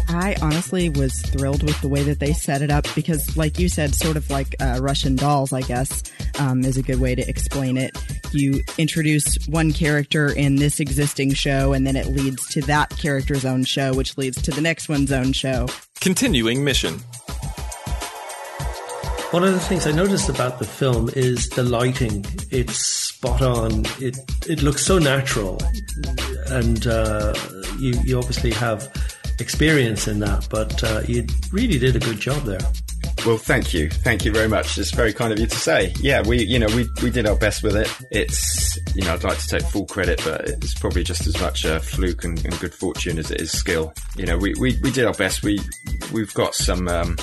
I honestly was thrilled with the way that they set it up because, like you said, sort of like uh, Russian dolls, I guess, um, is a good way to explain it. You introduce one character in this existing show, and then it leads to that character's own show, which leads to the next one's own show.
Continuing mission.
One of the things I noticed about the film is the lighting. It's spot on. It it looks so natural, and uh, you you obviously have experience in that, but uh, you really did a good job there.
Well, thank you, thank you very much. It's very kind of you to say. Yeah, we, you know, we, we did our best with it. It's, you know, I'd like to take full credit, but it's probably just as much a fluke and, and good fortune as it is skill. You know, we, we, we did our best. We we've got some. Um,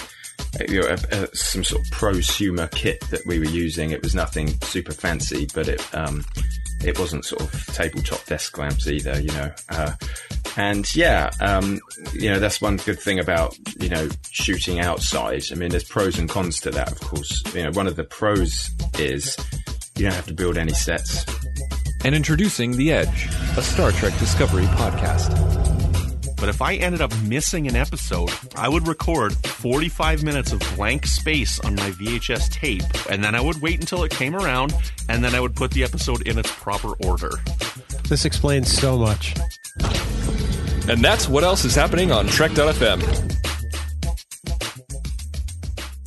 you know, a, a, some sort of prosumer kit that we were using. It was nothing super fancy, but it um, it wasn't sort of tabletop desk lamps either, you know. Uh, and yeah, um, you know, that's one good thing about, you know, shooting outside. I mean, there's pros and cons to that, of course. You know, one of the pros is you don't have to build any sets.
And introducing The Edge, a Star Trek Discovery podcast.
But if I ended up missing an episode, I would record 45 minutes of blank space on my VHS tape, and then I would wait until it came around, and then I would put the episode in its proper order.
This explains so much.
And that's what else is happening on Trek.fm.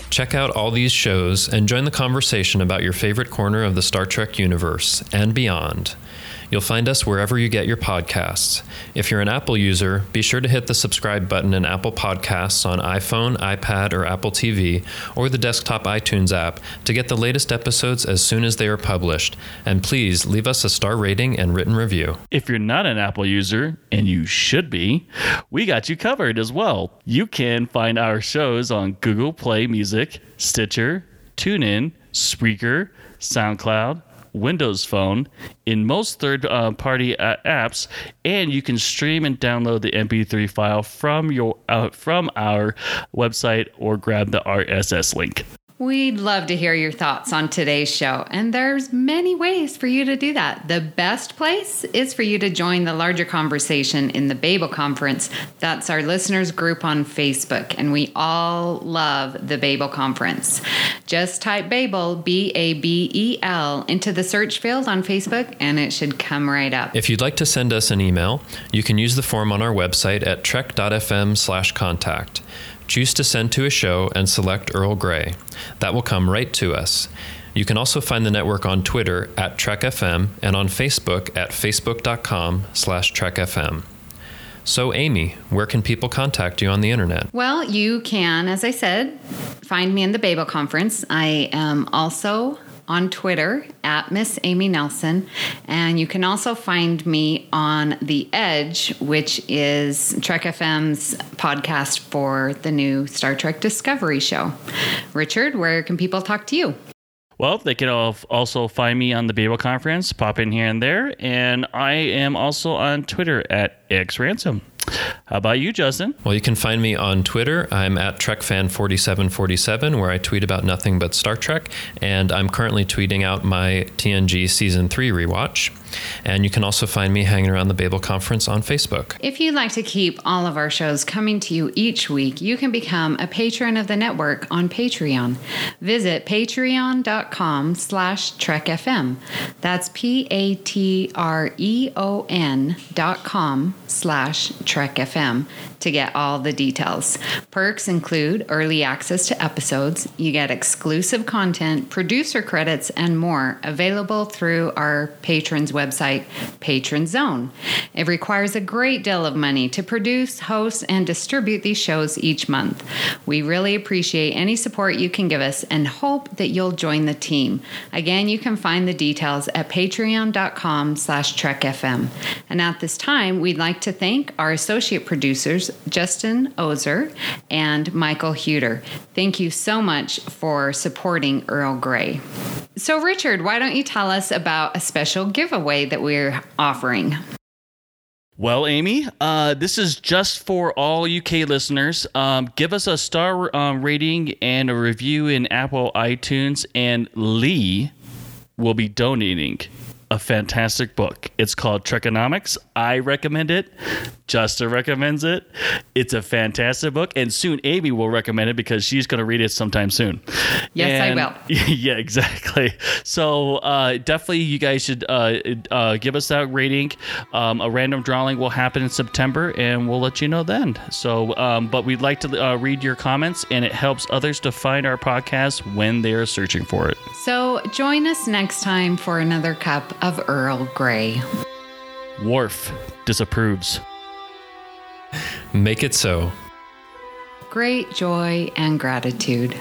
Check out all these shows and join the conversation about your favorite corner of the Star Trek universe and beyond. You'll find us wherever you get your podcasts. If you're an Apple user, be sure to hit the subscribe button in Apple Podcasts on iPhone, iPad, or Apple TV, or the desktop iTunes app to get the latest episodes as soon as they are published. And please leave us a star rating and written review.
If you're not an Apple user, and you should be, we got you covered as well. You can find our shows on Google Play Music, Stitcher, TuneIn, Spreaker, SoundCloud, Windows Phone, in most third uh, party uh, apps, and you can stream and download the MP3 file from your uh, from our website or grab the RSS link.
We'd love to hear your thoughts on today's show, and there's many ways for you to do that. The best place is for you to join the larger conversation in the Babel Conference. That's our listeners group on Facebook, and we all love the Babel Conference. Just type Babel, B A B E L, into the search field on Facebook, and it should come right up.
If you'd like to send us an email, you can use the form on our website at trek.fm/contact. Choose to send to a show and select Earl Grey. That will come right to us. You can also find the network on Twitter at TrekFM and on Facebook at facebook.com slash TrekFM. So, Amy, where can people contact you on the internet?
Well, you can, as I said, find me in the Babel Conference. I am also on Twitter at Miss Amy Nelson. And you can also find me on The Edge, which is Trek FM's podcast for the new Star Trek Discovery show. Richard, where can people talk to you?
Well, they can also find me on the Babel Conference, pop in here and there. And I am also on Twitter at xransom. How about you, Justin?
Well, you can find me on Twitter. I'm at TrekFan4747, where I tweet about nothing but Star Trek. And I'm currently tweeting out my TNG Season 3 rewatch. And you can also find me hanging around the Babel Conference on Facebook.
If you'd like to keep all of our shows coming to you each week, you can become a patron of the network on Patreon. Visit patreon.com slash trekfm. That's P-A-T-R-E-O-N dot com slash trekfm to get all the details. Perks include early access to episodes, you get exclusive content, producer credits, and more available through our patrons' website, Patron Zone. It requires a great deal of money to produce, host, and distribute these shows each month. We really appreciate any support you can give us and hope that you'll join the team. Again, you can find the details at patreon.com slash trekfm. And at this time, we'd like to thank our associate producers, Justin Oser and Michael Huter. Thank you so much for supporting Earl Grey. So, Richard, why don't you tell us about a special giveaway that we're offering?
Well, Amy, uh, this is just for all UK listeners. Um, give us a star um, rating and a review in Apple iTunes, and Lee will be donating a fantastic book. It's called Trekonomics. I recommend it. Justin recommends it. It's a fantastic book, and soon Amy will recommend it because she's going to read it sometime soon.
Yes,
and,
I will.
Yeah, exactly. So uh, definitely, you guys should uh, uh, give us that rating. Um, a random drawing will happen in September, and we'll let you know then. So, um, but we'd like to uh, read your comments, and it helps others to find our podcast when they're searching for it.
So join us next time for another cup of Earl Grey.
Worf disapproves.
Make it so.
great joy and gratitude.